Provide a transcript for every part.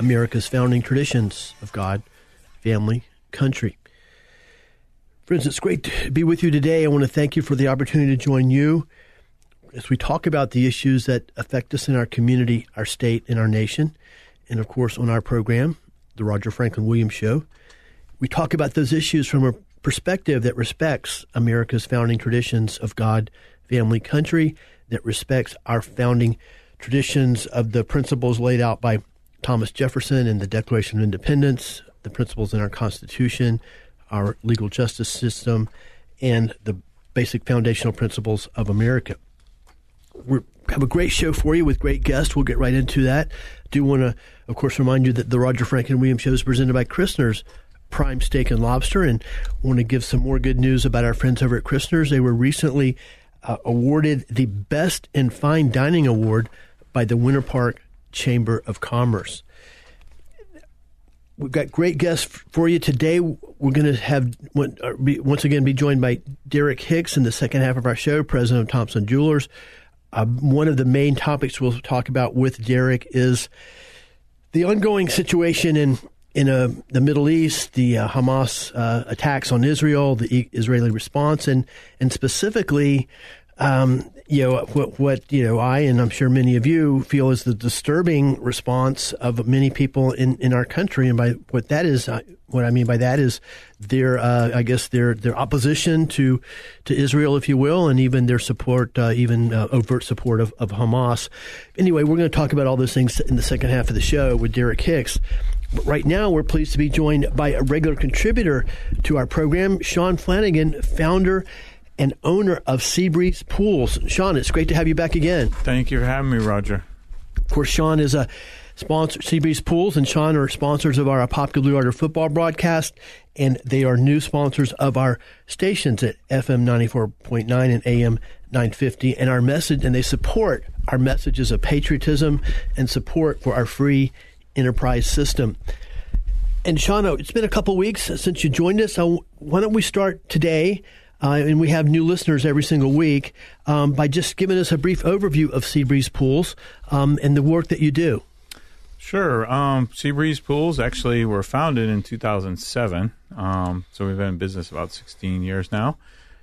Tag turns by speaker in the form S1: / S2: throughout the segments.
S1: America's founding traditions of God, family, country. Friends, it's great to be with you today. I want to thank you for the opportunity to join you as we talk about the issues that affect us in our community, our state, and our nation. And of course, on our program, The Roger Franklin Williams Show, we talk about those issues from a perspective that respects America's founding traditions of God, family, country, that respects our founding traditions of the principles laid out by Thomas Jefferson in the Declaration of Independence, the principles in our Constitution, our legal justice system, and the basic foundational principles of America. We have a great show for you with great guests. We'll get right into that. Do want to, of course, remind you that the Roger Franklin Williams Show is presented by Christner's Prime Steak and Lobster, and want to give some more good news about our friends over at Christner's. They were recently uh, awarded the Best in Fine Dining Award by the Winter Park Chamber of Commerce. We've got great guests for you today. We're going to have once again be joined by Derek Hicks in the second half of our show, president of Thompson Jewelers. Uh, one of the main topics we'll talk about with Derek is the ongoing situation in in uh, the Middle East, the uh, Hamas uh, attacks on Israel, the Israeli response, and and specifically um, you know what, what you know I and I'm sure many of you feel is the disturbing response of many people in, in our country, and by what that is, what I mean by that is their uh, I guess their their opposition to to Israel, if you will, and even their support, uh, even uh, overt support of, of Hamas. Anyway, we're going to talk about all those things in the second half of the show with Derek Hicks. But right now, we're pleased to be joined by a regular contributor to our program, Sean Flanagan, founder and owner of Seabreeze Pools. Sean, it's great to have you back again.
S2: Thank you for having me, Roger.
S1: Of course, Sean is a sponsor, Seabreeze Pools, and Sean are sponsors of our Popular Blue Rider football broadcast, and they are new sponsors of our stations at FM 94.9 and AM 950. And our message, and they support our messages of patriotism and support for our free enterprise system. And Sean, it's been a couple weeks since you joined us. So why don't we start today uh, and we have new listeners every single week, um, by just giving us a brief overview of Seabreeze Pools um, and the work that you do.
S2: Sure. Um, Seabreeze Pools actually were founded in 2007, um, so we've been in business about 16 years now.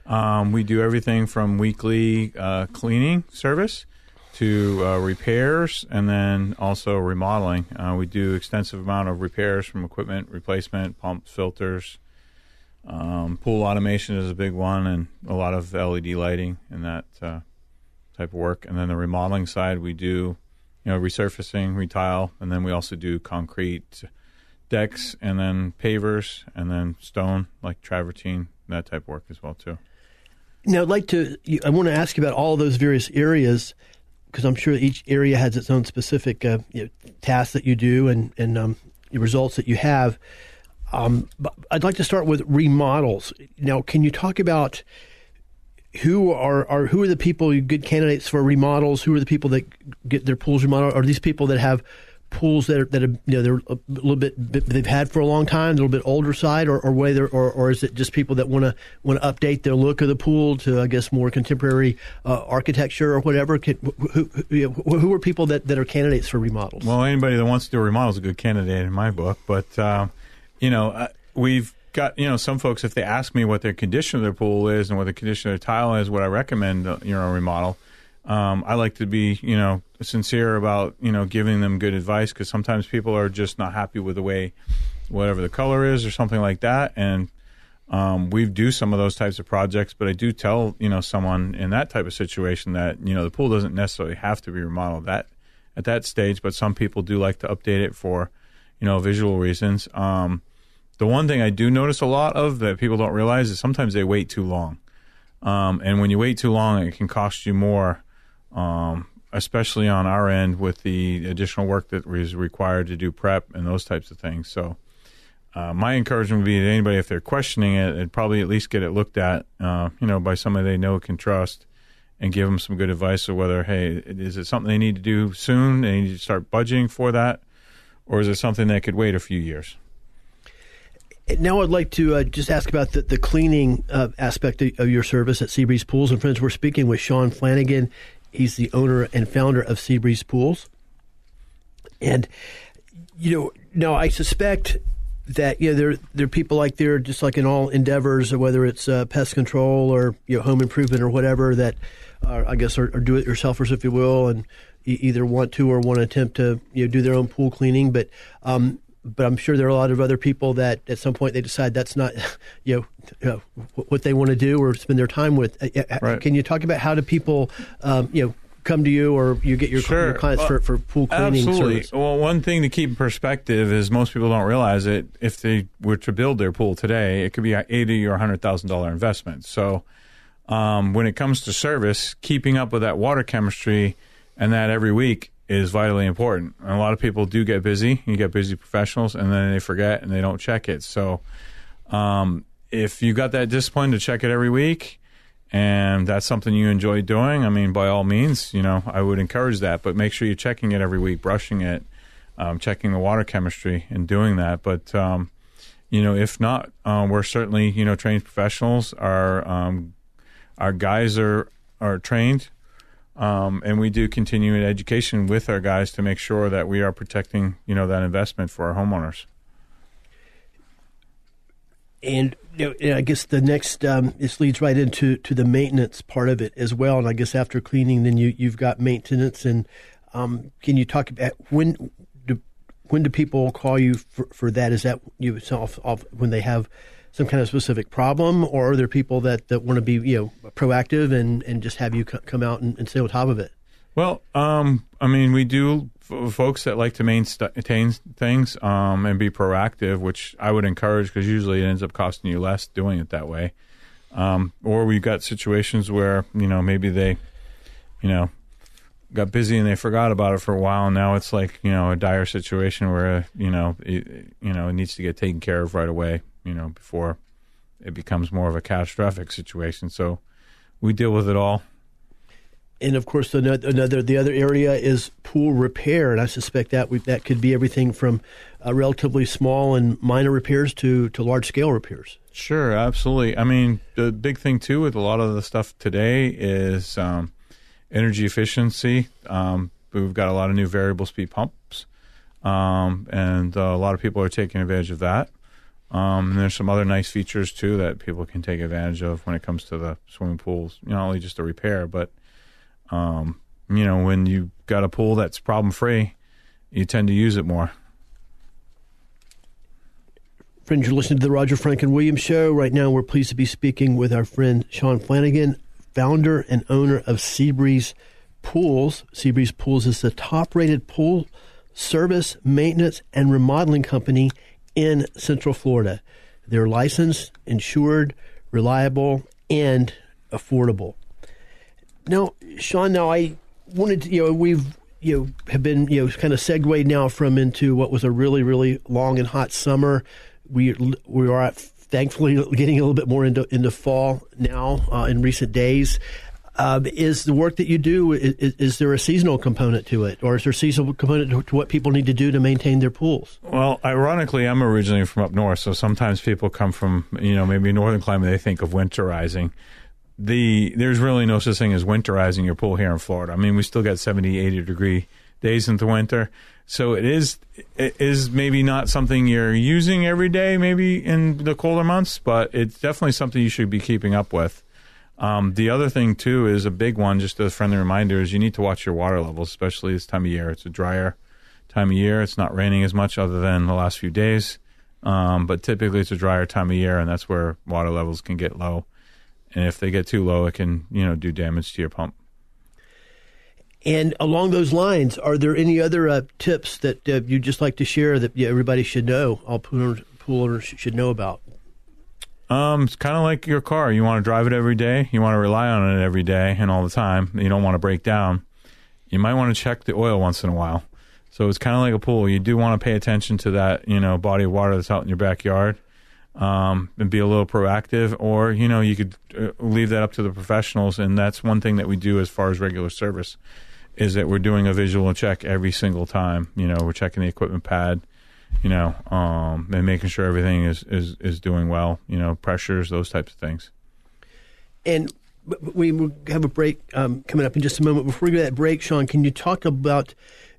S2: Um, we do everything from weekly uh, cleaning service to uh, repairs and then also remodeling. Uh, we do extensive amount of repairs from equipment replacement, pumps, filters, um, pool automation is a big one, and a lot of LED lighting and that uh, type of work. And then the remodeling side, we do, you know, resurfacing, retile, and then we also do concrete decks, and then pavers, and then stone like travertine, that type of work as well too.
S1: Now, I'd like to. I want to ask you about all those various areas because I'm sure each area has its own specific uh, you know, tasks that you do and and um, results that you have. Um, I'd like to start with remodels. Now, can you talk about who are, are who are the people good candidates for remodels? Who are the people that get their pools remodeled? Are these people that have pools that are, that are, you know they're a little bit they've had for a long time, a little bit older side, or or whether or, or is it just people that want to want to update their look of the pool to I guess more contemporary uh, architecture or whatever? Can, who, who, who are people that, that are candidates for remodels?
S2: Well, anybody that wants to do a remodel is a good candidate in my book, but. Uh, you know, uh, we've got you know some folks if they ask me what their condition of their pool is and what the condition of their tile is, what I recommend uh, you know remodel. Um, I like to be you know sincere about you know giving them good advice because sometimes people are just not happy with the way whatever the color is or something like that, and um, we do some of those types of projects. But I do tell you know someone in that type of situation that you know the pool doesn't necessarily have to be remodeled that at that stage, but some people do like to update it for you know visual reasons. Um, the one thing I do notice a lot of that people don't realize is sometimes they wait too long. Um, and when you wait too long, it can cost you more, um, especially on our end with the additional work that is required to do prep and those types of things. So, uh, my encouragement would be to anybody if they're questioning it, and probably at least get it looked at, uh, you know, by somebody they know can trust, and give them some good advice of whether, hey, is it something they need to do soon? They need to start budgeting for that, or is it something that could wait a few years?
S1: Now I'd like to uh, just ask about the, the cleaning uh, aspect of your service at Seabreeze Pools and Friends. We're speaking with Sean Flanagan. He's the owner and founder of Seabreeze Pools. And, you know, now I suspect that, you know, there, there are people like there, just like in all endeavors, whether it's uh, pest control or, you know, home improvement or whatever, that I guess are, are do-it-yourselfers, if you will, and either want to or want to attempt to, you know, do their own pool cleaning. But, um, but I'm sure there are a lot of other people that at some point they decide that's not, you know, what they want to do or spend their time with.
S2: Right.
S1: Can you talk about how do people, um, you know, come to you or you get your,
S2: Sure.
S1: your clients
S2: Well,
S1: for, for pool cleaning
S2: Absolutely.
S1: service?
S2: Well, one thing to keep in perspective is most people don't realize it. If they were to build their pool today, it could be a eighty or hundred thousand dollar investment. So, um, when it comes to service, keeping up with that water chemistry and that every week is vitally important. And a lot of people do get busy. You get busy professionals, and then they forget and they don't check it. So, um, if you got that discipline to check it every week, and that's something you enjoy doing, I mean, by all means, you know, I would encourage that. But make sure you're checking it every week, brushing it, um, checking the water chemistry, and doing that. But um, you know, if not, uh, we're certainly you know trained professionals. Our um, our guys are are trained, um, and we do continuing education with our guys to make sure that we are protecting you know that investment for our homeowners.
S1: And you know, I guess the next um, this leads right into to the maintenance part of it as well. And I guess after cleaning, then you you've got maintenance. And um, can you talk about when do when do people call you for, for that? Is that you off, off when they have some kind of specific problem, or are there people that, that want to be you know proactive and, and just have you c- come out and, and stay on top of it?
S2: Well, um, I mean, we do f- folks that like to maintain things um, and be proactive, which I would encourage because usually it ends up costing you less doing it that way. Um, or we've got situations where you know maybe they, you know, got busy and they forgot about it for a while, and now it's like you know a dire situation where you know it, you know it needs to get taken care of right away. You know before it becomes more of a catastrophic situation. So we deal with it all.
S1: And of course, another, another the other area is pool repair, and I suspect that we, that could be everything from uh, relatively small and minor repairs to to large scale repairs.
S2: Sure, absolutely. I mean, the big thing too with a lot of the stuff today is um, energy efficiency. Um, we've got a lot of new variable speed pumps, um, and uh, a lot of people are taking advantage of that. Um, and there's some other nice features too that people can take advantage of when it comes to the swimming pools. Not only just a repair, but um, you know, when you got a pool that's problem free, you tend to use it more.
S1: Friends, you're listening to the Roger Franklin Williams Show. Right now, we're pleased to be speaking with our friend Sean Flanagan, founder and owner of Seabreeze Pools. Seabreeze Pools is the top rated pool service, maintenance, and remodeling company in Central Florida. They're licensed, insured, reliable, and affordable. Now, Sean, now I wanted to, you know, we've, you know, have been, you know, kind of segued now from into what was a really, really long and hot summer. We, we are thankfully getting a little bit more into, into fall now uh, in recent days. Um, is the work that you do, is, is, there a seasonal component to it? Or is there a seasonal component to, to what people need to do to maintain their pools?
S2: Well, ironically, I'm originally from up north, so sometimes people come from, you know, maybe northern climate, they think of winterizing the there's really no such thing as winterizing your pool here in Florida. I mean, we still got 70, 80 degree days into winter. So it is it is maybe not something you're using every day, maybe in the colder months, but it's definitely something you should be keeping up with. Um, the other thing too is a big one. Just a friendly reminder is you need to watch your water levels, especially this time of year. It's a drier time of year. It's not raining as much, other than the last few days. Um, but typically, it's a drier time of year, and that's where water levels can get low. And if they get too low, it can you know do damage to your pump.
S1: And along those lines, are there any other uh, tips that uh, you'd just like to share that yeah, everybody should know, all pool owners, pool owners should know about?
S2: Um, it's kind of like your car. You want to drive it every day. You want to rely on it every day and all the time. You don't want to break down. You might want to check the oil once in a while. So it's kind of like a pool. You do want to pay attention to that, you know, body of water that's out in your backyard, um, and be a little proactive. Or you know, you could uh, leave that up to the professionals. And that's one thing that we do as far as regular service is that we're doing a visual check every single time. You know, we're checking the equipment pad, you know, um, and making sure everything is, is, is doing well, you know, pressures, those types of things.
S1: And we have a break um, coming up in just a moment. Before we go to that break, Sean, can you talk about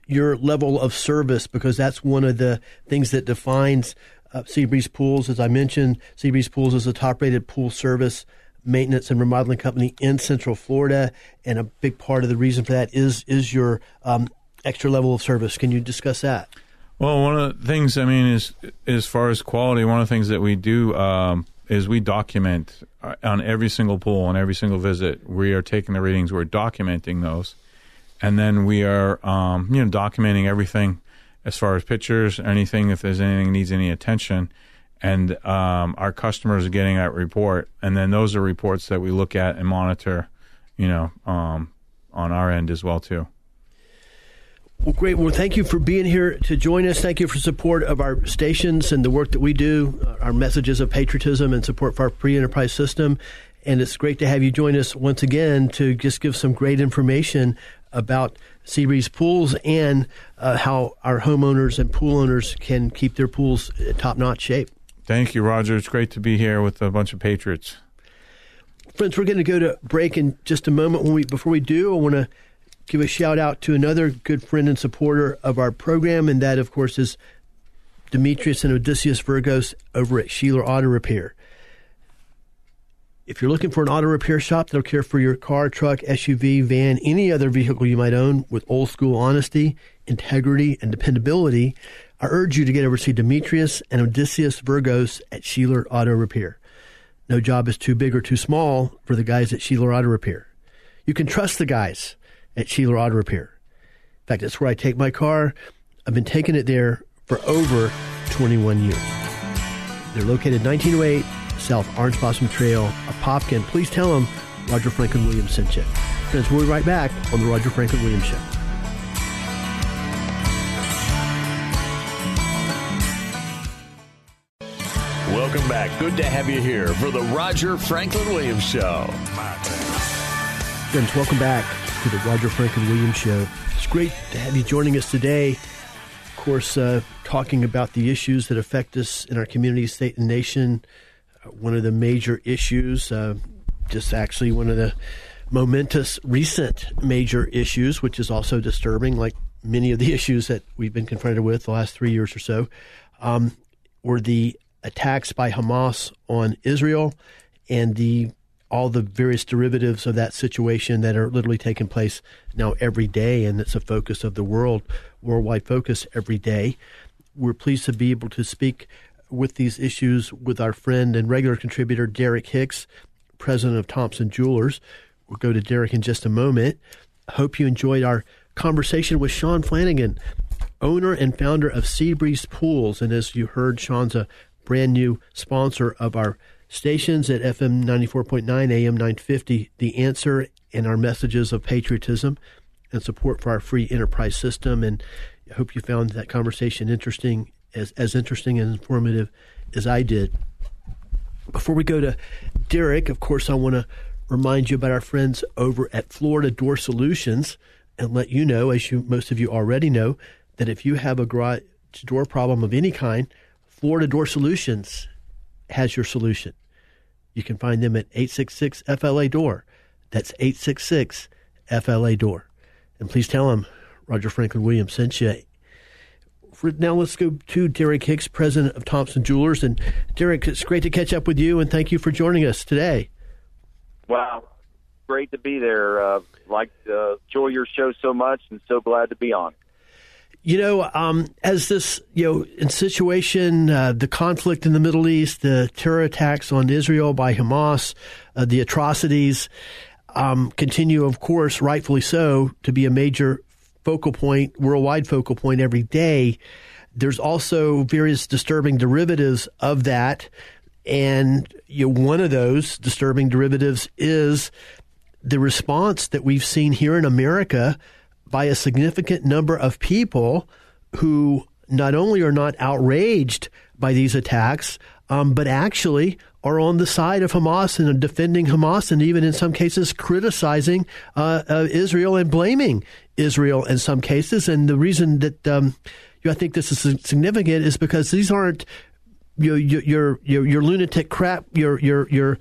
S1: your level of service? Because that's one of the things that defines uh, Seabreeze Pools. As I mentioned, Seabreeze Pools is a top rated pool service maintenance and remodeling company in Central Florida, and a big part of the reason for that is is your um, extra level of service. Can you discuss that?
S2: Well, one of the things I mean is as far as quality, one of the things that we do um, is we document uh, on every single pool on every single visit. We are taking the readings, we're documenting those, and then we are um, you know documenting everything as far as pictures, anything if there's anything that needs any attention and um, our customers are getting that report, and then those are reports that we look at and monitor, you know, um, on our end as well too.
S1: Well, great. Well, thank you for being here to join us. Thank you for support of our stations and the work that we do, uh, our messages of patriotism and support for our free enterprise system. And it's great to have you join us once again to just give some great information about Seabreeze pools and uh, how our homeowners and pool owners can keep their pools top notch shape.
S2: Thank you, Roger. It's great to be here with a bunch of patriots.
S1: Friends, we're going to go to break in just a moment. When we before we do, I want to give a shout out to another good friend and supporter of our program, and that, of course, is Demetrius and Odysseus Virgos over at Sheeler Auto Repair. If you're looking for an auto repair shop that'll care for your car, truck, SUV, van, any other vehicle you might own with old school honesty, integrity, and dependability, I urge you to get over to Demetrius and Odysseus Virgos at Sheeler Auto Repair. No job is too big or too small for the guys at Sheeler Auto Repair. You can trust the guys at Sheeler Auto Repair. In fact, that's where I take my car. I've been taking it there for over 21 years. They're located 1908 South Orange Blossom Trail, Apopka. Please tell them Roger Franklin Williams sent you. Friends, we'll be right back on the Roger Franklin Williams Show.
S3: Welcome back. Good to have you here for the Roger Franklin Williams Show.
S1: Friends, welcome back to the Roger Franklin Williams Show. It's great to have you joining us today. Of course, uh, talking about the issues that affect us in our community, state, and nation. Uh, one of the major issues, uh, just actually one of the momentous recent major issues, which is also disturbing, like many of the issues that we've been confronted with the last three years or so, um, were the attacks by Hamas on Israel and the all the various derivatives of that situation that are literally taking place now every day, and it's a focus of the world, worldwide focus every day. We're pleased to be able to speak with these issues with our friend and regular contributor Derek Hicks, president of Thompson Jewelers. We'll go to Derek in just a moment. Hope you enjoyed our conversation with Sean Flanagan, owner and founder of Seabreeze Pools. And as you heard, Sean's a brand new sponsor of our stations at FM 94.9 AM 950, The Answer, and our messages of patriotism and support for our free enterprise system. And I hope you found that conversation interesting, as, as interesting and informative as I did. Before we go to Derek, of course, I want to remind you about our friends over at Florida Door Solutions and let you know, as you most of you already know, that if you have a garage door problem of any kind, Florida Door Solutions has your solution. You can find them at 866 FLA Door. That's 866 FLA Door. And please tell them Roger Franklin Williams sent you. Now let's go to Derek Hicks, president of Thompson Jewelers. And Derek, it's great to catch up with you, and thank you for joining us today.
S4: Wow, great to be there. Uh, like uh, enjoy your show so much, and so glad to be on.
S1: You know, um, as this, you know, in situation, uh, the conflict in the Middle East, the terror attacks on Israel by Hamas, uh, the atrocities um, continue, of course, rightfully so, to be a major focal point, worldwide focal point every day. There's also various disturbing derivatives of that. And you know, one of those disturbing derivatives is the response that we've seen here in America by a significant number of people who not only are not outraged by these attacks, um, but actually are on the side of Hamas and defending Hamas, and even in some cases criticizing uh, uh, Israel and blaming Israel in some cases. And the reason that um, you I think this is significant is because these aren't your your your, your lunatic crap, your your your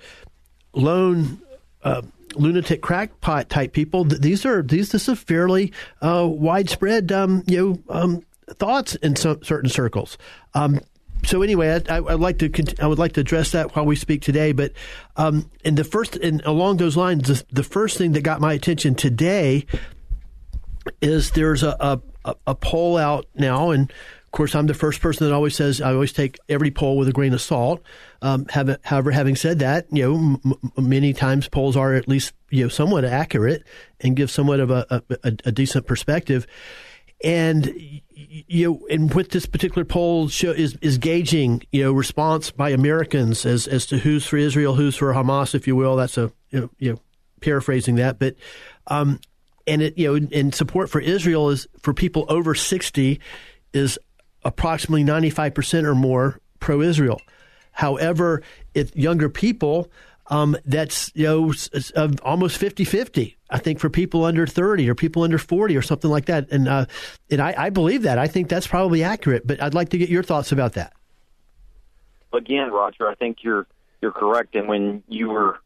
S1: lone. Uh, lunatic crackpot type people. These are these this is fairly uh, widespread, um, you know, um, thoughts in some certain circles. Um, so anyway, I, would like to I would like to address that while we speak today. But um, in the first and along those lines, the, the, first thing that got my attention today is there's a, a, a poll out now, and of course, I'm the first person that always says I always take every poll with a grain of salt. Um, have, however, having said that, you know, m- many times polls are at least you know somewhat accurate and give somewhat of a, a, a decent perspective. And you know, and what this particular poll show is is gauging, you know, response by Americans as as to who's for Israel, who's for Hamas, if you will. That's a you know, you know paraphrasing that, but um, and it you know, and support for Israel is for people over sixty is approximately 95% or more pro Israel. However, if younger people, um, that's you know almost 50-50 i think for people under 30 or people under 40 or something like that. And uh, and I, I, believe that. I think that's probably accurate but i'd like to get your thoughts about that.
S4: Again roger i think you're you're correct. And when you were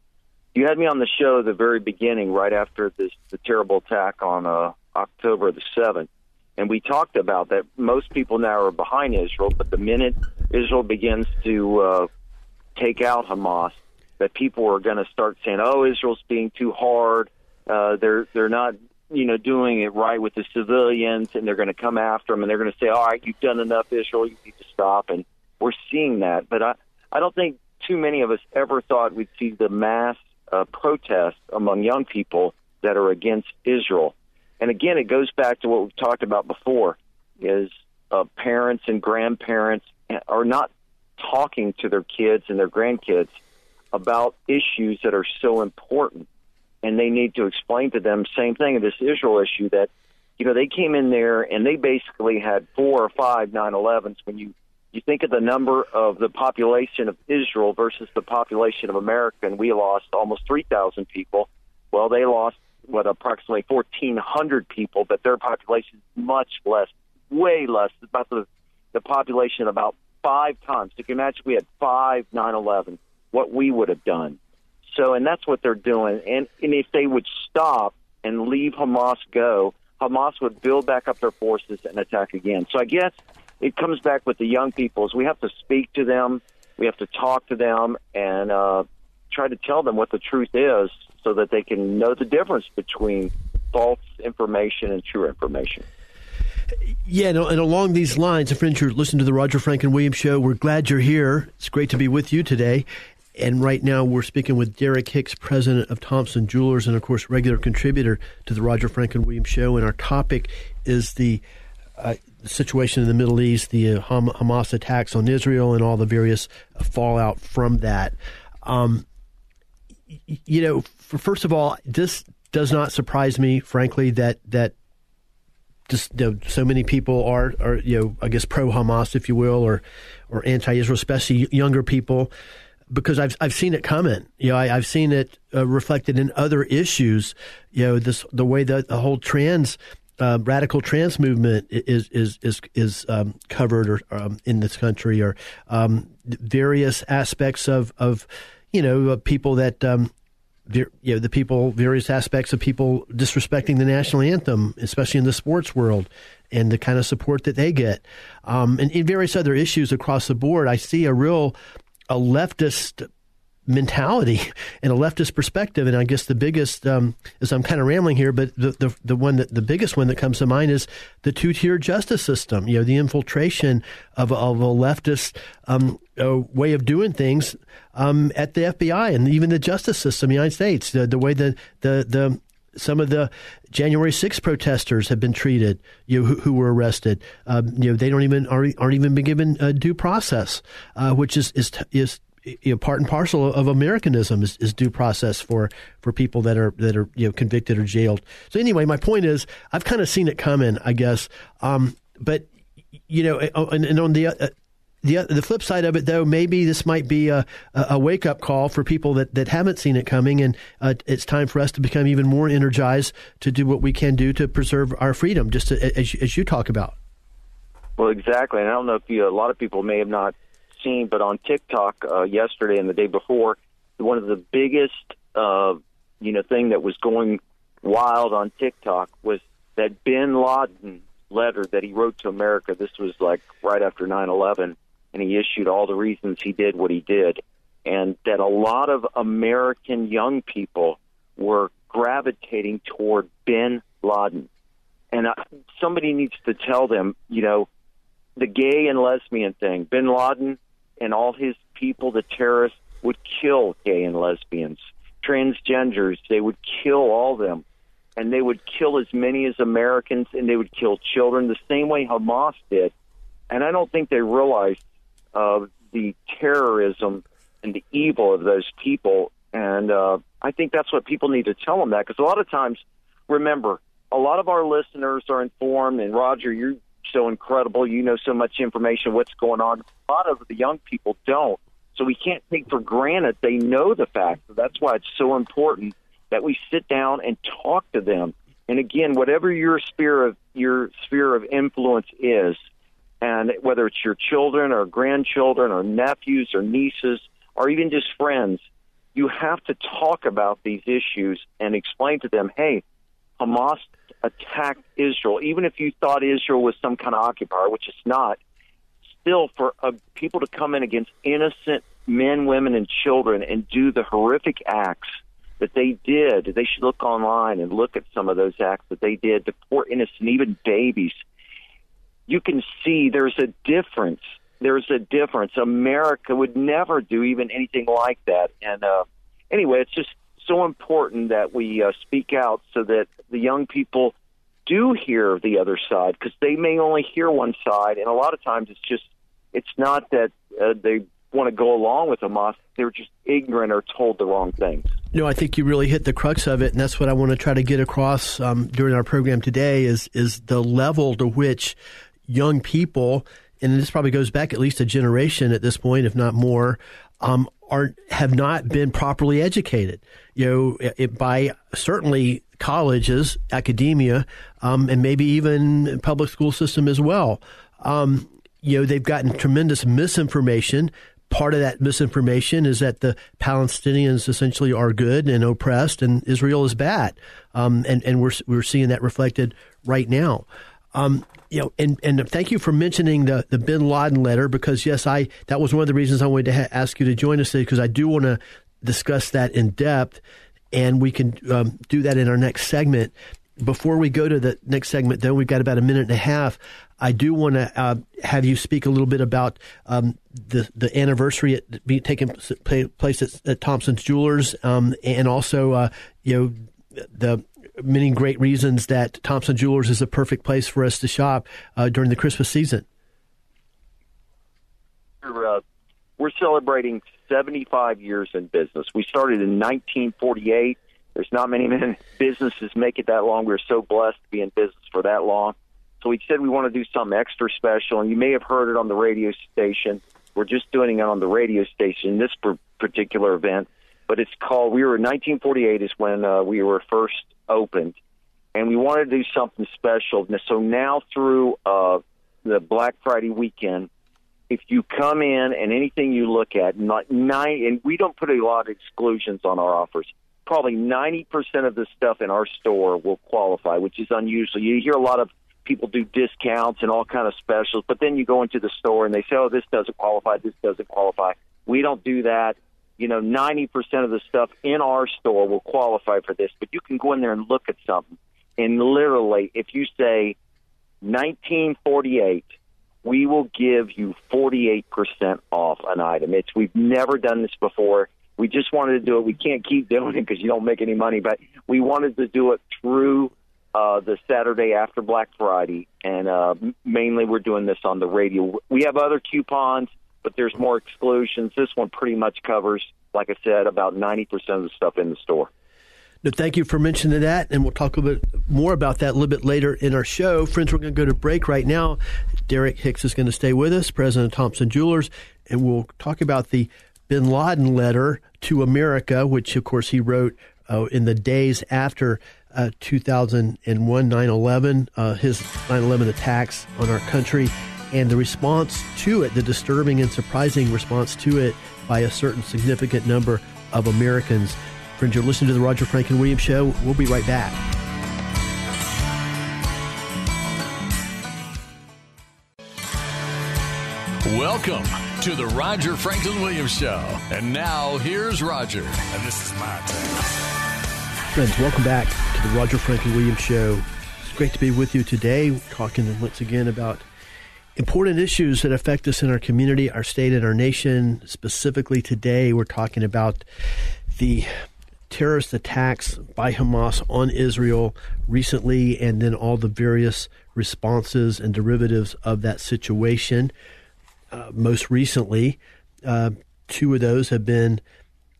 S4: you had me on the show at the very beginning right after this the terrible attack on uh, october the 7th and we talked about that most people now are behind Israel, but the minute Israel begins to uh, take out Hamas, that people are going to start saying, "Oh, Israel's being too hard. Uh, they're they're not, you know, doing it right with the civilians, and they're going to come after them, and they're going to say, "All right, you've done enough, Israel. You need to stop." And we're seeing that, but I I don't think too many of us ever thought we'd see the mass uh, protest among young people that are against Israel. And again, it goes back to what we've talked about before: is uh, parents and grandparents are not talking to their kids and their grandkids about issues that are so important, and they need to explain to them same thing in this Israel issue that you know they came in there and they basically had four or five 9/11s when you you think of the number of the population of Israel versus the population of America, and we lost almost 3,000 people. Well, they lost what approximately 1,400 people, but their population is much less, way less, about the the population about five times. So you can imagine we had five 9/11, what we would have done. So, and that's what they're doing. And and if they would stop and leave Hamas go, Hamas would build back up their forces and attack again. So I guess it comes back with the young people is we have to speak to them, we have to talk to them, and uh, try to tell them what the truth is so that they can know the difference between false information and true information.
S1: Yeah, and, along these lines, and friends, you're listening to the Roger Franklin Williams Show. We're glad you're here. It's great to be with you today. And right now, we're speaking with Derek Hicks, president of Thompson Jewelers, and of course, regular contributor to the Roger Franklin Williams Show. And our topic is the uh, situation in the Middle East, the uh, Hamas attacks on Israel, and all the various fallout from that. Um, you know, first of all, this does not surprise me, frankly, that that just you know, so many people are are you know I guess pro Hamas, if you will, or or anti Israel, especially younger people, because I've I've seen it coming. You know, I, have seen it uh, reflected in other issues. You know, this the way that the whole trans. Uh, radical trans movement is is is is um, covered or um, in this country, or um, various aspects of of you know, uh, people that um, you know, the people, various aspects of people disrespecting the national anthem, especially in the sports world, and the kind of support that they get, um, and in various other issues across the board. I see a real a leftist mentality and a leftist perspective. And I guess the biggest, um, as I'm kind of rambling here, but the, the, the one that the biggest one that comes to mind is the two tier justice system. You know, the infiltration of, of a leftist um, a way of doing things um, at the FBI and even the justice system in the United States. The, the way that the the some of the January 6 protesters have been treated, you know, who, who were arrested. Um, you know, they don't even aren't, aren't even been given a due process, uh, which is is is you know, part and parcel of Americanism is, is, due process for, for people that are that are you know convicted or jailed. So anyway, my point is, I've kind of seen it coming, I guess. Um, but you know, and, and on the uh, the the flip side of it, though, maybe this might be a, a wake up call for people that, that haven't seen it coming, and uh, it's time for us to become even more energized to do what we can do to preserve our freedom, just to, as as you talk about.
S4: Well, exactly, and I don't know if you, a lot of people may have not seen, but on TikTok uh, yesterday and the day before, one of the biggest, uh, you know, thing that was going wild on TikTok was that Bin Laden letter that he wrote to America. This was like right after 9/11, and he issued all the reasons he did what he did, and that a lot of American young people were gravitating toward Bin Laden. And uh, somebody needs to tell them, you know, the gay and lesbian thing. Bin Laden and all his people, the terrorists, would kill gay and lesbians, transgenders. They would kill all of them, and they would kill as many as Americans, and they would kill children the same way Hamas did. And I don't think they realized uh, the terrorism and the evil of those people. And uh, I think that's what people need to tell them that because a lot of times, remember, a lot of our listeners are informed. And Roger, you so incredible. You know so much information, what's going on. A lot of the young people don't. So we can't take for granted they know the facts. That's why it's so important that we sit down and talk to them. And again, whatever your sphere of your sphere of influence is, and whether it's your children or grandchildren or nephews or nieces or even just friends, you have to talk about these issues and explain to them, hey, Hamas attacked Israel, even if you thought Israel was some kind of occupier, which it's not, still for uh, people to come in against innocent men, women, and children and do the horrific acts that they did, they should look online and look at some of those acts that they did to poor innocent, even babies. You can see there's a difference. There's a difference. America would never do even anything like that. And uh, anyway, it's just so important that we uh, speak out so that the young people do hear the other side because they may only hear one side, and a lot of times it's just it's not that uh, they want to go along with Hamas; they're just ignorant or told the wrong things.
S1: No, I think you really hit the crux of it, and that's what I want to try to get across um, during our program today. Is is the level to which young people, and this probably goes back at least a generation at this point, if not more, um, are have not been properly educated. You know, it, by certainly colleges, academia, um, and maybe even public school system as well. Um, you know, they've gotten tremendous misinformation. Part of that misinformation is that the Palestinians essentially are good and oppressed, and Israel is bad, um, and and we're we're seeing that reflected right now. Um, you know, and, and thank you for mentioning the, the Bin Laden letter because yes, I that was one of the reasons I wanted to ha- ask you to join us today because I do want to discuss that in depth, and we can um, do that in our next segment. Before we go to the next segment, though, we've got about a minute and a half. I do want to uh, have you speak a little bit about um, the the anniversary at, be taking place at, at Thompson's Jewelers, um, and also uh, you know the many great reasons that Thompson Jewelers is a perfect place for us to shop uh, during the Christmas season.
S4: We're, uh, we're celebrating 75 years in business. We started in 1948. There's not many men businesses make it that long. We're so blessed to be in business for that long. So we said we want to do something extra special, and you may have heard it on the radio station. We're just doing it on the radio station this particular event, but it's called. We were in 1948 is when uh, we were first opened, and we wanted to do something special. So now through uh, the Black Friday weekend, if you come in and anything you look at, not nine, and we don't put a lot of exclusions on our offers. probably 90% of the stuff in our store will qualify, which is unusual. You hear a lot of people do discounts and all kind of specials, but then you go into the store and they say, "Oh, this doesn't qualify, this doesn't qualify." We don't do that. You know, 90% of the stuff in our store will qualify for this, but you can go in there and look at something and literally if you say 1948 we will give you 48% off an item. It's we've never done this before. We just wanted to do it. We can't keep doing it because you don't make any money, but we wanted to do it through uh, the Saturday after Black Friday, and uh, mainly we're doing this on the radio. We have other coupons, but there's more exclusions. This one pretty much covers, like I said, about 90% of the stuff in the store.
S1: No, thank you for mentioning that, and we'll talk a bit more about that a little bit later in our show. Friends, we're going to go to break right now. Derek Hicks is going to stay with us, President of Thompson Jewelers, and we'll talk about the bin Laden letter to America, which, of course, he wrote uh, in the days after uh, 2001 9 11, uh, his 9 11 attacks on our country, and the response to it, the disturbing and surprising response to it by a certain significant number of Americans. Friends, you're listening to the Roger Franklin Williams Show. We'll be right back.
S3: Welcome to the Roger Franklin Williams Show. And now here's Roger.
S5: And this is my turn.
S1: Friends, welcome back to the Roger Franklin Williams Show. It's great to be with you today, talking once again about important issues that affect us in our community, our state, and our nation. Specifically today, we're talking about the terrorist attacks by Hamas on Israel recently, and then all the various responses and derivatives of that situation. Uh, most recently, uh, two of those have been,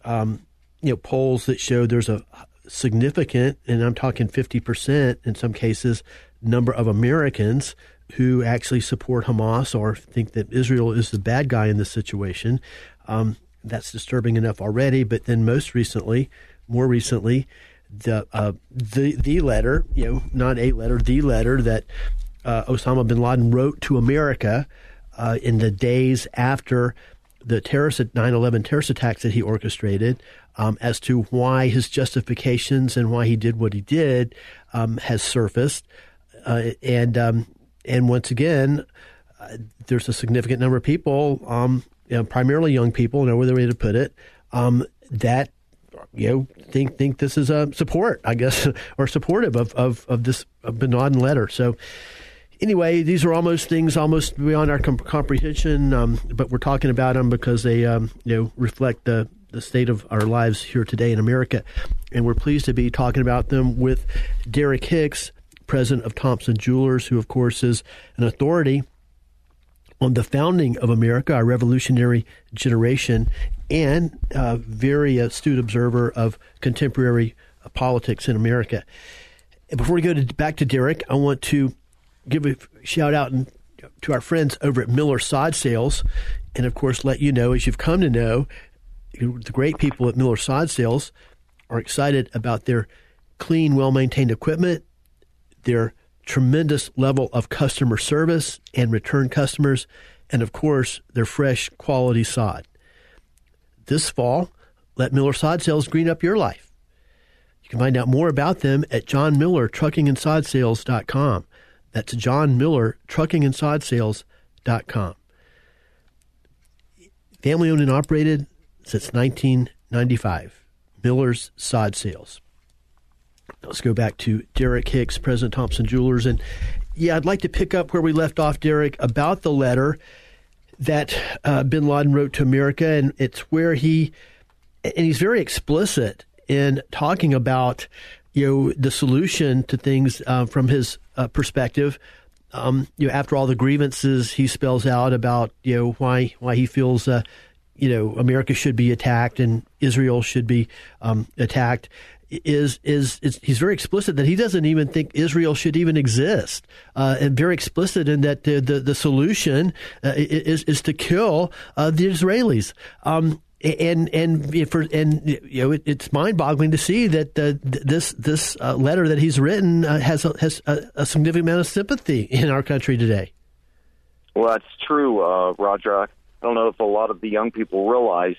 S1: um, you know, polls that show there's a significant, and I'm talking 50% in some cases, number of Americans who actually support Hamas or think that Israel is the bad guy in this situation. Um, that's disturbing enough already. But then most recently, more recently, the uh, the the letter, you know, not a letter, the letter that uh, Osama bin Laden wrote to America uh, in the days after the terrorist 9/11 terrorist attacks that he orchestrated, um, as to why his justifications and why he did what he did um, has surfaced, uh, and um, and once again, uh, there's a significant number of people, um, you know, primarily young people, no other way to put it, um, that you know think think this is a support, I guess, or supportive of of, of this Bin Laden letter. So anyway, these are almost things almost beyond our comp- comprehension, um, but we're talking about them because they um, you know reflect the the state of our lives here today in America, and we're pleased to be talking about them with Derek Hicks, president of Thompson Jewelers, who of course is an authority on the founding of America, our revolutionary generation, and a very astute observer of contemporary politics in America. Before we go to, back to Derek, I want to give a shout out to our friends over at Miller Sod Sales, and of course, let you know, as you've come to know, the great people at Miller Sod Sales are excited about their clean, well maintained equipment, their tremendous level of customer service and return customers, and of course, their fresh quality sod. This fall, let Miller Sod Sales green up your life. You can find out more about them at John Miller Trucking and Sod Sales.com. That's John Miller Trucking and Sod Sales.com. Family owned and operated since 1995. Miller's Sod Sales. Let's go back to Derek Hicks, President Thompson Jewelers. And yeah, I'd like to pick up where we left off, Derek, about the letter that uh, bin Laden wrote to America. And it's where he, and he's very explicit in talking about, you know, the solution to things uh, from his uh, perspective. Um, you know, after all the grievances he spells out about, you know, why why he feels uh, you know America should be attacked and Israel should be um, attacked is, is, is he's very explicit that he doesn't even think Israel should even exist, uh, and very explicit in that the the, the solution uh, is is to kill uh, the Israelis. Um, and and for and you know it, it's mind boggling to see that uh, this this uh, letter that he's written uh, has a, has a, a, significant amount of sympathy in our country today.
S4: Well, that's true, uh, Roger. I don't know if a lot of the young people realize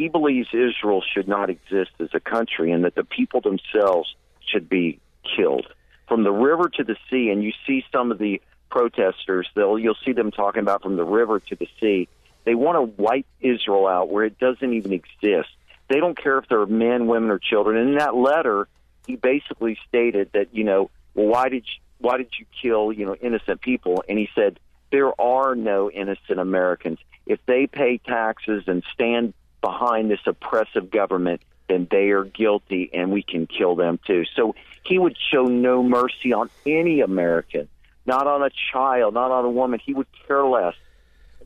S4: he believes Israel should not exist as a country and that the people themselves should be killed. From the river to the sea, and you see some of the protesters, they'll you'll see them talking about from the river to the sea. They want to wipe Israel out where it doesn't even exist. They don't care if they're men, women, or children. And in that letter, he basically stated that, you know, well, why did you, why did you kill, you know, innocent people? And he said there are no innocent Americans. If they pay taxes and stand behind this oppressive government, then they are guilty and we can kill them too. So he would show no mercy on any American, not on a child, not on a woman. He would care less.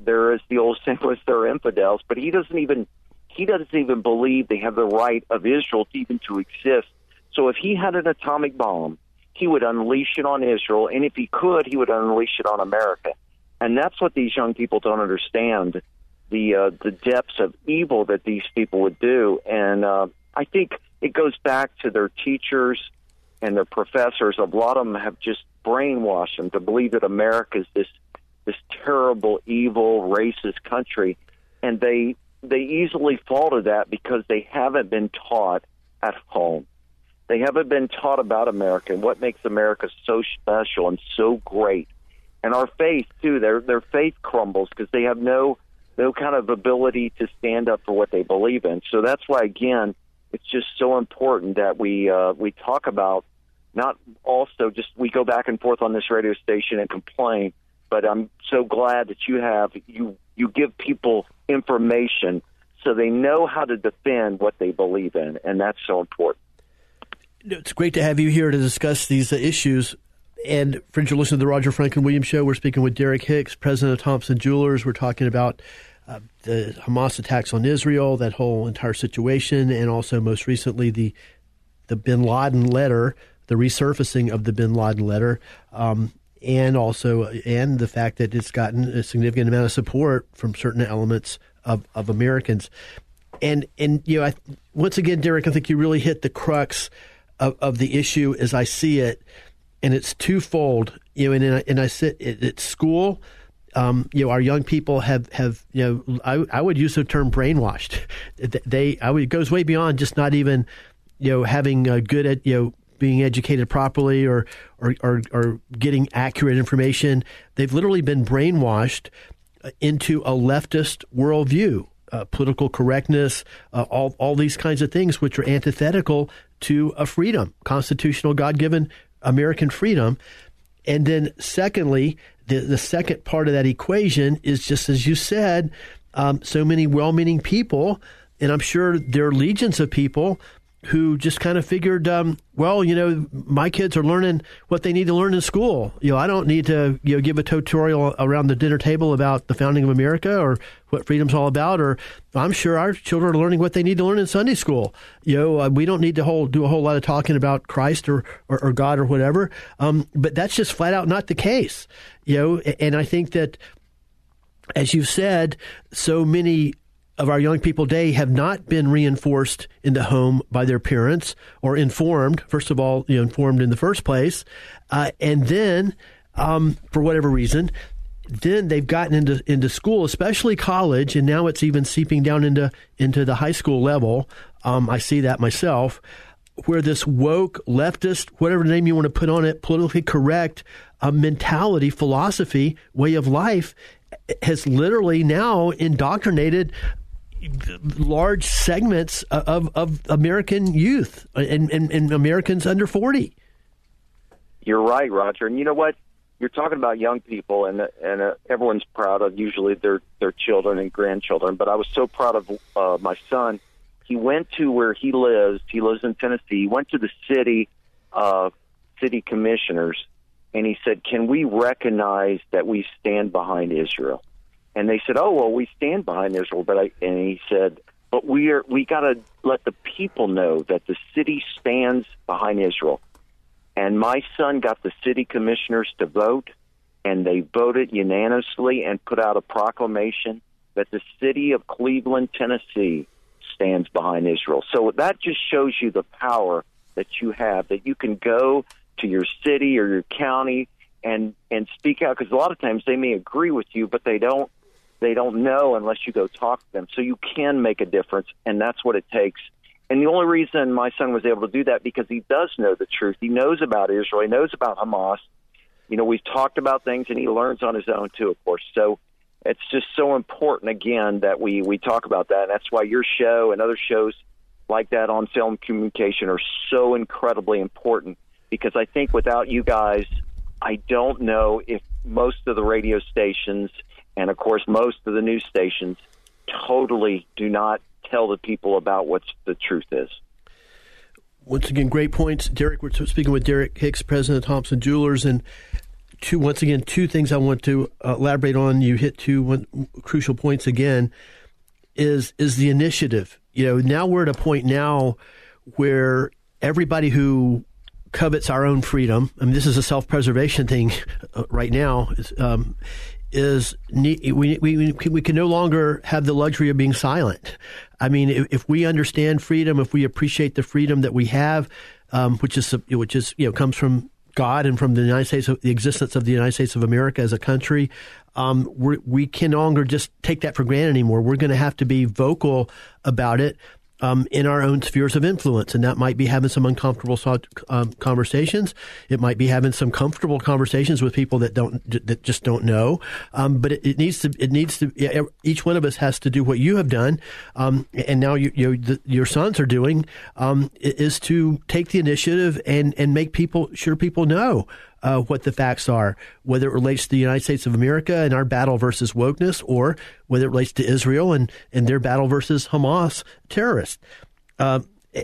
S4: There is the old saying was they're infidels, but he doesn't even he doesn't even believe they have the right of Israel to even to exist. So if he had an atomic bomb, he would unleash it on Israel, and if he could, he would unleash it on America. And that's what these young people don't understand the uh, the depths of evil that these people would do. And uh, I think it goes back to their teachers and their professors. A lot of them have just brainwashed them to believe that America is this this terrible, evil, racist country, and they they easily fall to that because they haven't been taught at home. They haven't been taught about America and what makes America so special and so great. And our faith too, their their faith crumbles because they have no no kind of ability to stand up for what they believe in. So that's why again, it's just so important that we uh, we talk about not also just we go back and forth on this radio station and complain, but I'm so glad that you have you you give people information so they know how to defend what they believe in, and that's so important.
S1: It's great to have you here to discuss these issues. And friends, you're listening to the Roger Franklin Williams Show. We're speaking with Derek Hicks, president of Thompson Jewelers. We're talking about uh, the Hamas attacks on Israel, that whole entire situation, and also most recently the the Bin Laden letter, the resurfacing of the Bin Laden letter, um, and also and the fact that it's gotten a significant amount of support from certain elements of, of Americans. And and you know, I, once again, Derek, I think you really hit the crux of, of the issue as I see it, and it's twofold. You know, and and I sit at, school. Um, you know, our young people have, have you know, I, I would use the term brainwashed. They, I would, it goes way beyond just not even, you know, having a good, at, you know, being educated properly or, or, or, or getting accurate information. They've literally been brainwashed into a leftist worldview. Uh, political correctness, uh, all all these kinds of things, which are antithetical to a freedom, constitutional, God given American freedom. And then, secondly, the the second part of that equation is just as you said, um, so many well meaning people, and I'm sure there are legions of people who just kind of figured, um, well, you know, my kids are learning what they need to learn in school. You know, I don't need to, you know, give a tutorial around the dinner table about the founding of America or what freedom's all about. Or I'm sure our children are learning what they need to learn in Sunday school. You know, uh, we don't need to whole, do a whole lot of talking about Christ or, or, or God or whatever. Um, but that's just flat out not the case. You know, and I think that, as you've said, so many of our young people today have not been reinforced in the home by their parents or informed. First of all, you know, informed in the first place, uh, and then um, for whatever reason, then they've gotten into into school, especially college, and now it's even seeping down into into the high school level. Um, I see that myself, where this woke leftist, whatever name you want to put on it, politically correct uh, mentality, philosophy, way of life has literally now indoctrinated large segments of, of American youth and, and, and Americans under 40.
S4: You're right, Roger. And you know what? You're talking about young people, and and uh, everyone's proud of usually their their children and grandchildren. But I was so proud of uh, my son. He went to where he lives. He lives in Tennessee. He went to the city uh, city commissioners, and he said, "Can we recognize that we stand behind Israel?" And they said, "Oh well, we stand behind Israel." But I, and he said, "But we are we got to let the people know that the city stands behind Israel." And my son got the city commissioners to vote, and they voted unanimously and put out a proclamation that the city of Cleveland, Tennessee, stands behind Israel. So that just shows you the power that you have that you can go to your city or your county and and speak out because a lot of times they may agree with you, but they don't they don't know unless you go talk to them. So you can make a difference, and that's what it takes. And the only reason my son was able to do that because he does know the truth. He knows about Israel. He knows about Hamas. You know, we've talked about things, and he learns on his own too, of course. So it's just so important again that we we talk about that. And that's why your show and other shows like that on Salem communication are so incredibly important because I think without you guys, I don't know if most of the radio stations and of course most of the news stations totally do not tell the people about what the truth is.
S1: Once again, great points, Derek. We're speaking with Derek Hicks, president of Thompson Jewelers, and two once again two things I want to uh, elaborate on. You hit two one, crucial points again. Is is the initiative? You know, now we're at a point now where everybody who covets our own freedom. I mean, this is a self preservation thing uh, right now. Um, is we, we, we can no longer have the luxury of being silent. I mean, if, if we understand freedom, if we appreciate the freedom that we have, um, which is which is you know comes from God and from the United States, the existence of the United States of America as a country, um, we can no longer just take that for granted anymore. We're going to have to be vocal about it um, in our own spheres of influence. And that might be having some uncomfortable um, conversations. It might be having some comfortable conversations with people that don't, that just don't know. Um, but it, it, needs to, it needs to, each one of us has to do what you have done. Um, and now you, you the, your sons are doing, um, is to take the initiative and, and make people, sure people know uh, what the facts are, whether it relates to the United States of America and our battle versus wokeness, or whether it relates to Israel and, and their battle versus Hamas terrorists. Uh,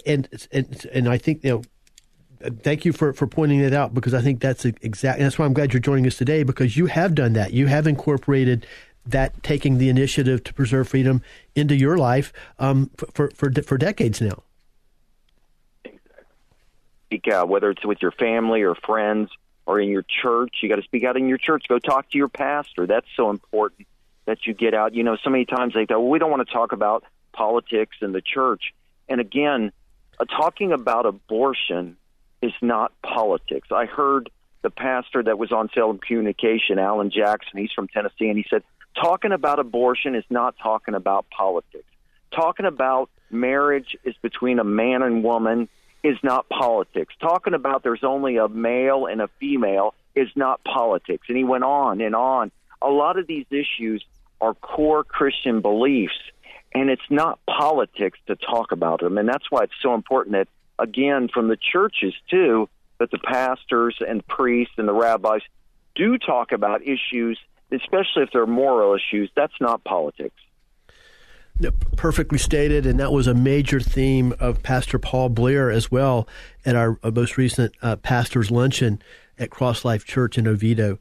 S1: and, and and I think you know thank you for, for pointing that out because I think that's exactly that's why I'm glad you're joining us today because you have done that. You have incorporated that taking the initiative to preserve freedom into your life um, for, for for decades now.
S4: Out, whether it's with your family or friends or in your church. You got to speak out in your church. Go talk to your pastor. That's so important that you get out. You know, so many times they go, well, we don't want to talk about politics in the church. And again, uh, talking about abortion is not politics. I heard the pastor that was on Salem Communication, Allen Jackson, he's from Tennessee, and he said, talking about abortion is not talking about politics. Talking about marriage is between a man and woman is not politics. Talking about there's only a male and a female is not politics. And he went on and on. A lot of these issues are core Christian beliefs, and it's not politics to talk about them. And that's why it's so important that, again, from the churches too, that the pastors and priests and the rabbis do talk about issues, especially if they're moral issues. That's not politics.
S1: Perfectly stated, and that was a major theme of Pastor Paul Blair as well at our most recent uh, pastors' luncheon at Cross Life Church in Oviedo.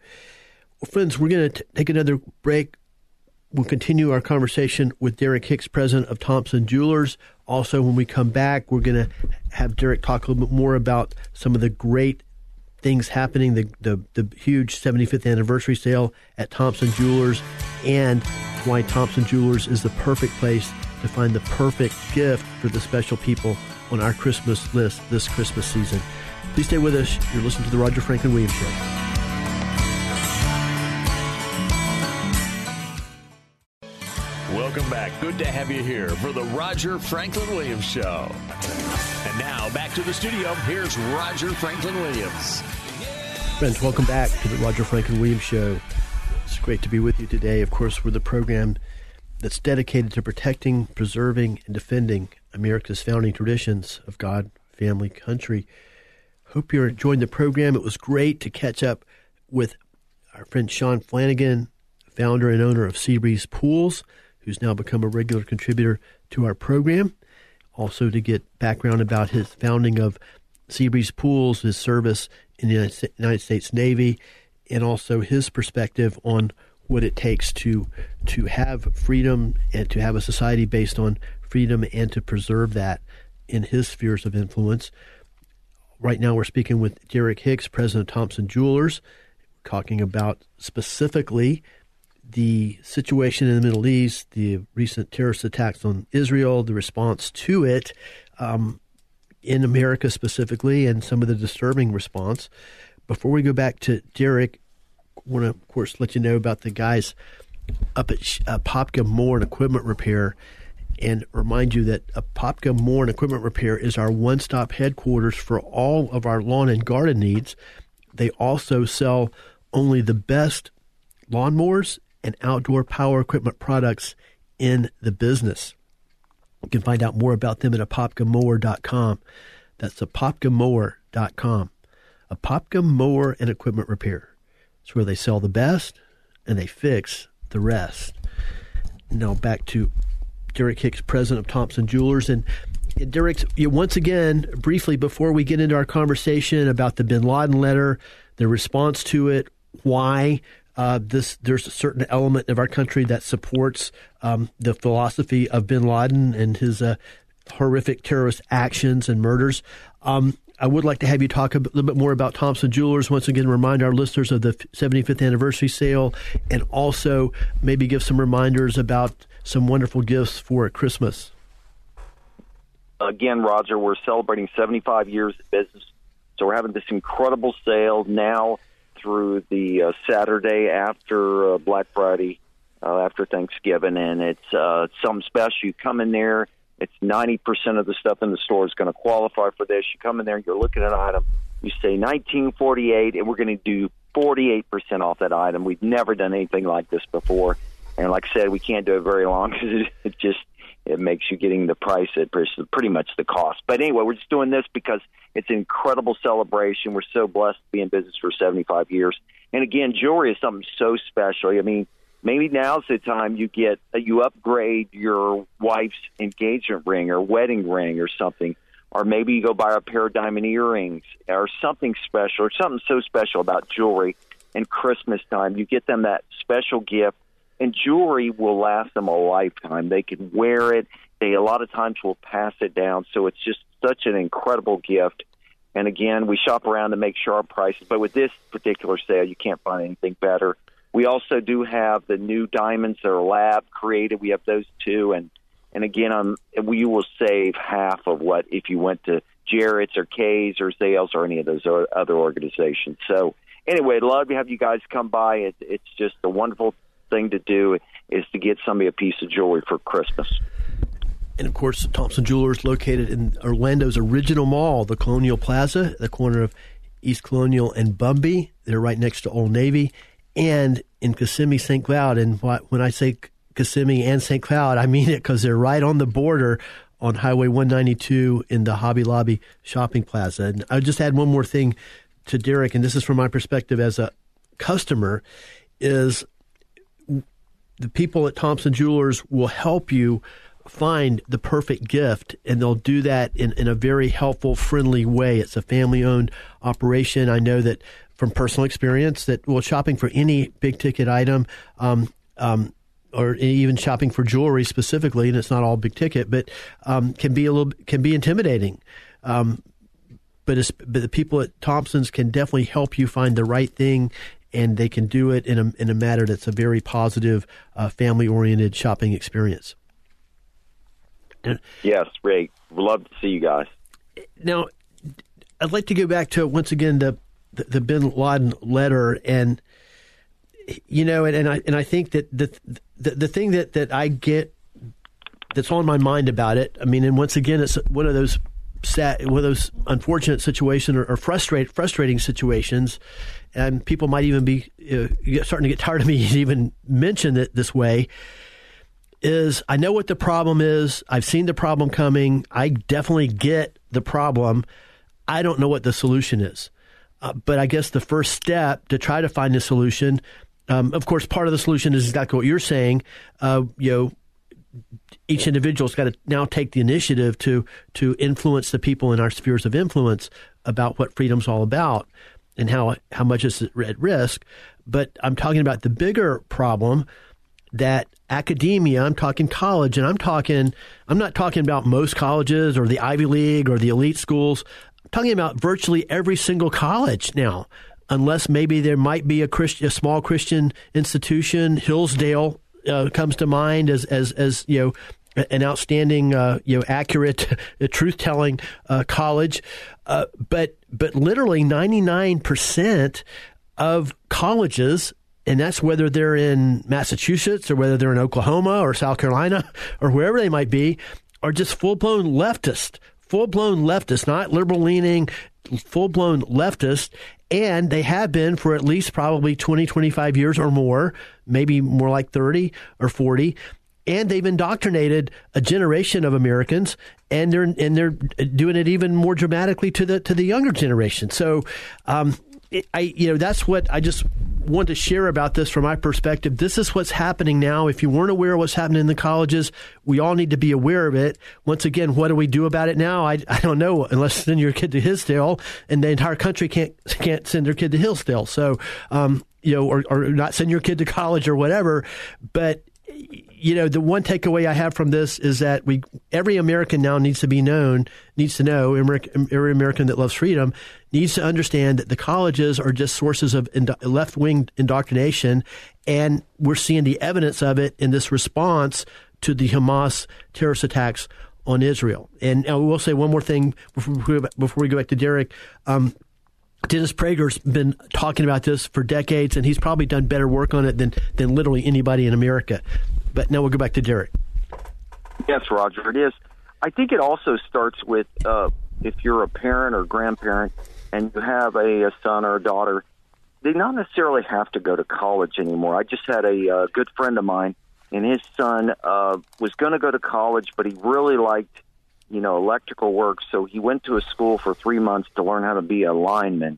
S1: Well, friends, we're going to take another break. We'll continue our conversation with Derek Hicks, president of Thompson Jewelers. Also, when we come back, we're going to have Derek talk a little bit more about some of the great things happening, the, the, the huge 75th anniversary sale at Thompson Jewelers, and why Thompson Jewelers is the perfect place to find the perfect gift for the special people on our Christmas list this Christmas season. Please stay with us. You're listening to the Roger Franklin Williams Show.
S3: Welcome back. Good to have you here for the Roger Franklin Williams Show. And now back to the studio. Here's Roger Franklin Williams.
S1: Friends, welcome back to the Roger Franklin Williams Show. It's great to be with you today. Of course, we're the program that's dedicated to protecting, preserving, and defending America's founding traditions of God, family, country. Hope you're enjoying the program. It was great to catch up with our friend Sean Flanagan, founder and owner of Seabreeze Pools, who's now become a regular contributor to our program. Also, to get background about his founding of Seabreeze Pools, his service in the United States Navy, and also his perspective on what it takes to to have freedom and to have a society based on freedom and to preserve that in his spheres of influence. Right now, we're speaking with Derek Hicks, president of Thompson Jewelers, talking about specifically the situation in the Middle East, the recent terrorist attacks on Israel, the response to it um, in America specifically, and some of the disturbing response. Before we go back to Derek, I want to, of course, let you know about the guys up at uh, Apopka Mower and Equipment Repair and remind you that Apopka Mower and Equipment Repair is our one stop headquarters for all of our lawn and garden needs. They also sell only the best lawnmowers and outdoor power equipment products in the business. You can find out more about them at apopkamower.com. That's apopkamower.com. Apopka Mower and Equipment Repair. It's where they sell the best and they fix the rest. Now back to Derek Hicks, president of Thompson Jewelers. And Derek, once again, briefly before we get into our conversation about the bin Laden letter, the response to it, why uh, this there's a certain element of our country that supports um, the philosophy of bin Laden and his uh, horrific terrorist actions and murders. Um, I would like to have you talk a little bit more about Thompson Jewelers. Once again, remind our listeners of the 75th anniversary sale and also maybe give some reminders about some wonderful gifts for Christmas.
S4: Again, Roger, we're celebrating 75 years of business. So we're having this incredible sale now through the uh, Saturday after uh, Black Friday, uh, after Thanksgiving, and it's uh, something special. You come in there it's 90% of the stuff in the store is going to qualify for this. You come in there, you're looking at an item, you say 1948, and we're going to do 48% off that item. We've never done anything like this before. And like I said, we can't do it very long because it, it just it makes you getting the price at pretty much the cost. But anyway, we're just doing this because it's an incredible celebration. We're so blessed to be in business for 75 years. And again, jewelry is something so special. I mean, maybe now's the time you get you upgrade your wife's engagement ring or wedding ring or something or maybe you go buy a pair of diamond earrings or something special or something so special about jewelry and christmas time you get them that special gift and jewelry will last them a lifetime they can wear it they a lot of times will pass it down so it's just such an incredible gift and again we shop around to make sure our prices but with this particular sale you can't find anything better we also do have the new diamonds that are lab created. We have those too, and and again, um, we will save half of what if you went to Jared's or Kay's or Zales or any of those other organizations. So anyway, love to have you guys come by. It, it's just a wonderful thing to do is to get somebody a piece of jewelry for Christmas.
S1: And of course, Thompson Jewelers located in Orlando's original mall, the Colonial Plaza, the corner of East Colonial and Bumby. They're right next to Old Navy and in Kissimmee, St. Cloud. And when I say Kissimmee and St. Cloud, I mean it because they're right on the border on Highway 192 in the Hobby Lobby shopping plaza. And I just add one more thing to Derek, and this is from my perspective as a customer, is the people at Thompson Jewelers will help you find the perfect gift, and they'll do that in, in a very helpful, friendly way. It's a family owned operation. I know that from personal experience that well, shopping for any big ticket item, um, um, or even shopping for jewelry specifically, and it's not all big ticket, but um, can be a little can be intimidating. Um, but, but the people at Thompson's can definitely help you find the right thing, and they can do it in a in a manner that's a very positive, uh, family oriented shopping experience.
S4: Yes, Ray. Love to see you guys.
S1: Now, I'd like to go back to once again the the, the Bin Laden letter, and you know, and, and I and I think that the, the the thing that that I get that's on my mind about it. I mean, and once again, it's one of those sad, one of those unfortunate situations or, or frustrate, frustrating situations, and people might even be uh, starting to get tired of me even mention it this way. Is I know what the problem is. I've seen the problem coming. I definitely get the problem. I don't know what the solution is. Uh, but I guess the first step to try to find a solution, um, of course, part of the solution is exactly what you're saying. Uh, you know, each individual's got to now take the initiative to to influence the people in our spheres of influence about what freedom's all about and how how much is at risk. But I'm talking about the bigger problem that academia, I'm talking college, and I'm talking, I'm not talking about most colleges or the Ivy League or the elite schools I'm talking about virtually every single college now, unless maybe there might be a, Christ, a small Christian institution. Hillsdale uh, comes to mind as, as, as you know, an outstanding, uh, you know, accurate, truth telling uh, college. Uh, but but literally ninety nine percent of colleges and that's whether they're in Massachusetts or whether they're in Oklahoma or South Carolina or wherever they might be, are just full blown leftist, full blown leftist, not liberal leaning, full blown leftist. And they have been for at least probably 20, 25 years or more, maybe more like 30 or 40 and they've indoctrinated a generation of Americans, and they're and they're doing it even more dramatically to the to the younger generation. So, um, I you know that's what I just want to share about this from my perspective. This is what's happening now. If you weren't aware of what's happening in the colleges, we all need to be aware of it. Once again, what do we do about it now? I, I don't know unless you send your kid to Hillsdale, and the entire country can't can't send their kid to Hillsdale. So. Um, you know, or, or not send your kid to college or whatever. But you know, the one takeaway I have from this is that we every American now needs to be known, needs to know every American that loves freedom needs to understand that the colleges are just sources of left wing indoctrination, and we're seeing the evidence of it in this response to the Hamas terrorist attacks on Israel. And I will say one more thing before, before we go back to Derek. Um, Dennis Prager's been talking about this for decades, and he's probably done better work on it than than literally anybody in America. But now we'll go back to Derek.
S4: Yes, Roger, it is. I think it also starts with uh, if you're a parent or grandparent and you have a, a son or a daughter, they not necessarily have to go to college anymore. I just had a uh, good friend of mine, and his son uh, was going to go to college, but he really liked, you know, electrical work, so he went to a school for three months to learn how to be a lineman,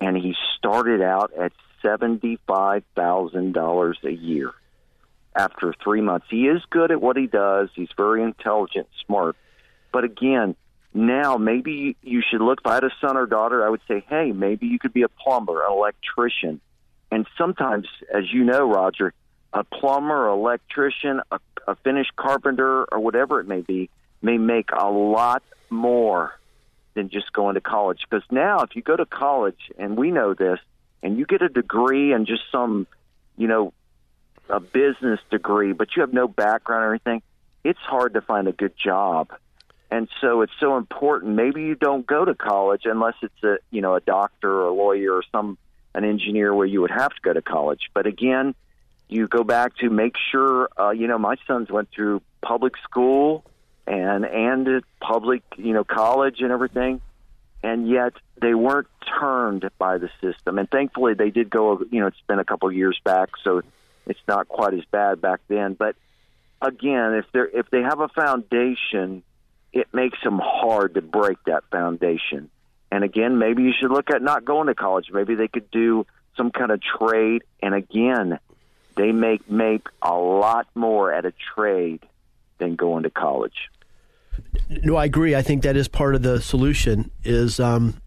S4: and he started out at seventy-five thousand dollars a year after three months. He is good at what he does. He's very intelligent, smart. But again, now maybe you should look. If I had a son or daughter, I would say, hey, maybe you could be a plumber, an electrician. And sometimes, as you know, Roger, a plumber, electrician, a, a finished carpenter, or whatever it may be, may make a lot more than just going to college. Because now, if you go to college, and we know this, and you get a degree and just some, you know, a business degree, but you have no background or anything, it's hard to find a good job. And so it's so important. Maybe you don't go to college unless it's a you know a doctor or a lawyer or some an engineer where you would have to go to college. But again, you go back to make sure. Uh, you know, my sons went through public school and and public you know college and everything, and yet they weren't turned by the system. And thankfully, they did go. You know, it's been a couple of years back, so it's not quite as bad back then. But again, if they if they have a foundation, it makes them hard to break that foundation. And again, maybe you should look at not going to college. Maybe they could do some kind of trade. And again, they make make a lot more at a trade than going to college.
S1: No, I agree. I think that is part of the solution. Is um,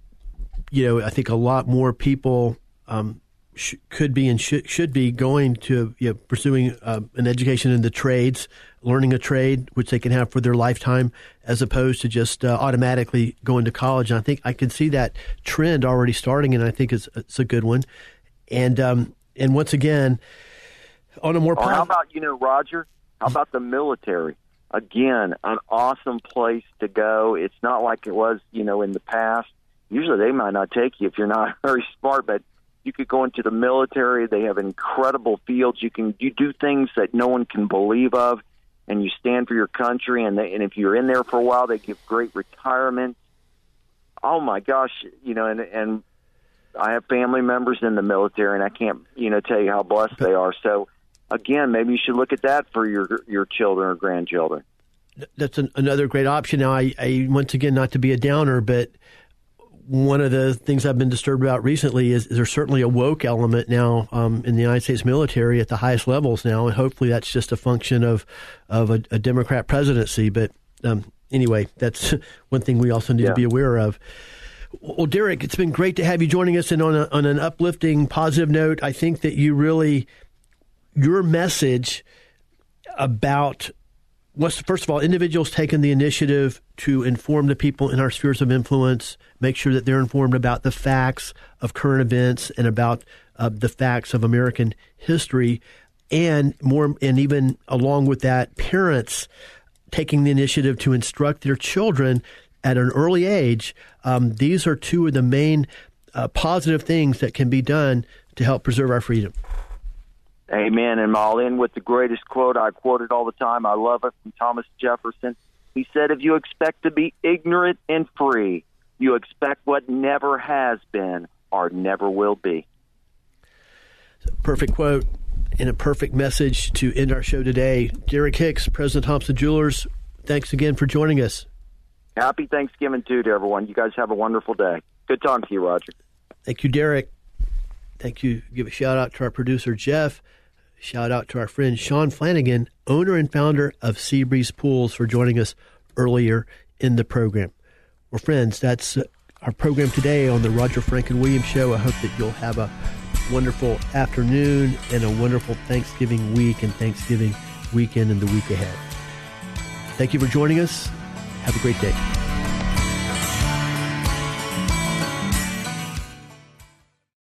S1: you know, I think a lot more people um, sh- could be and sh- should be going to you know, pursuing uh, an education in the trades, learning a trade which they can have for their lifetime, as opposed to just uh, automatically going to college. And I think I can see that trend already starting, and I think it's it's a good one. And um, and once again, on a more
S4: oh, how about you know Roger? How about the military? Again, an awesome place to go. It's not like it was, you know, in the past. Usually, they might not take you if you're not very smart, but you could go into the military. They have incredible fields. You can you do things that no one can believe of, and you stand for your country. And they, and if you're in there for a while, they give great retirement. Oh my gosh, you know, and and I have family members in the military, and I can't you know tell you how blessed they are. So again, maybe you should look at that for your your children or grandchildren.
S1: That's an, another great option. Now, I, I once again not to be a downer, but one of the things I've been disturbed about recently is, is there's certainly a woke element now um, in the United States military at the highest levels now, and hopefully that's just a function of of a, a Democrat presidency. But um, anyway, that's one thing we also need yeah. to be aware of. Well, Derek, it's been great to have you joining us, and on a, on an uplifting, positive note, I think that you really your message about what's first of all, individuals taking the initiative to inform the people in our spheres of influence, make sure that they're informed about the facts of current events and about uh, the facts of American history, and more, and even along with that, parents taking the initiative to instruct their children at an early age. Um, these are two of the main uh, positive things that can be done to help preserve our freedom.
S4: Amen. And I'll end with the greatest quote I quote it all the time. I love it from Thomas Jefferson. He said, If you expect to be ignorant and free, you expect what never has been or never will be.
S1: Perfect quote and a perfect message to end our show today. Derek Hicks, President Thompson Jewelers, thanks again for joining us.
S4: Happy Thanksgiving too to everyone. You guys have a wonderful day. Good talking to you, Roger.
S1: Thank you, Derek. Thank you. Give a shout out to our producer, Jeff. Shout out to our friend Sean Flanagan, owner and founder of Seabreeze Pools, for joining us earlier in the program. Well, friends, that's uh, our program today on the Roger Franklin Williams Show. I hope that you'll have a wonderful afternoon and a wonderful Thanksgiving week and Thanksgiving weekend and the week ahead. Thank you for joining us. Have a great day.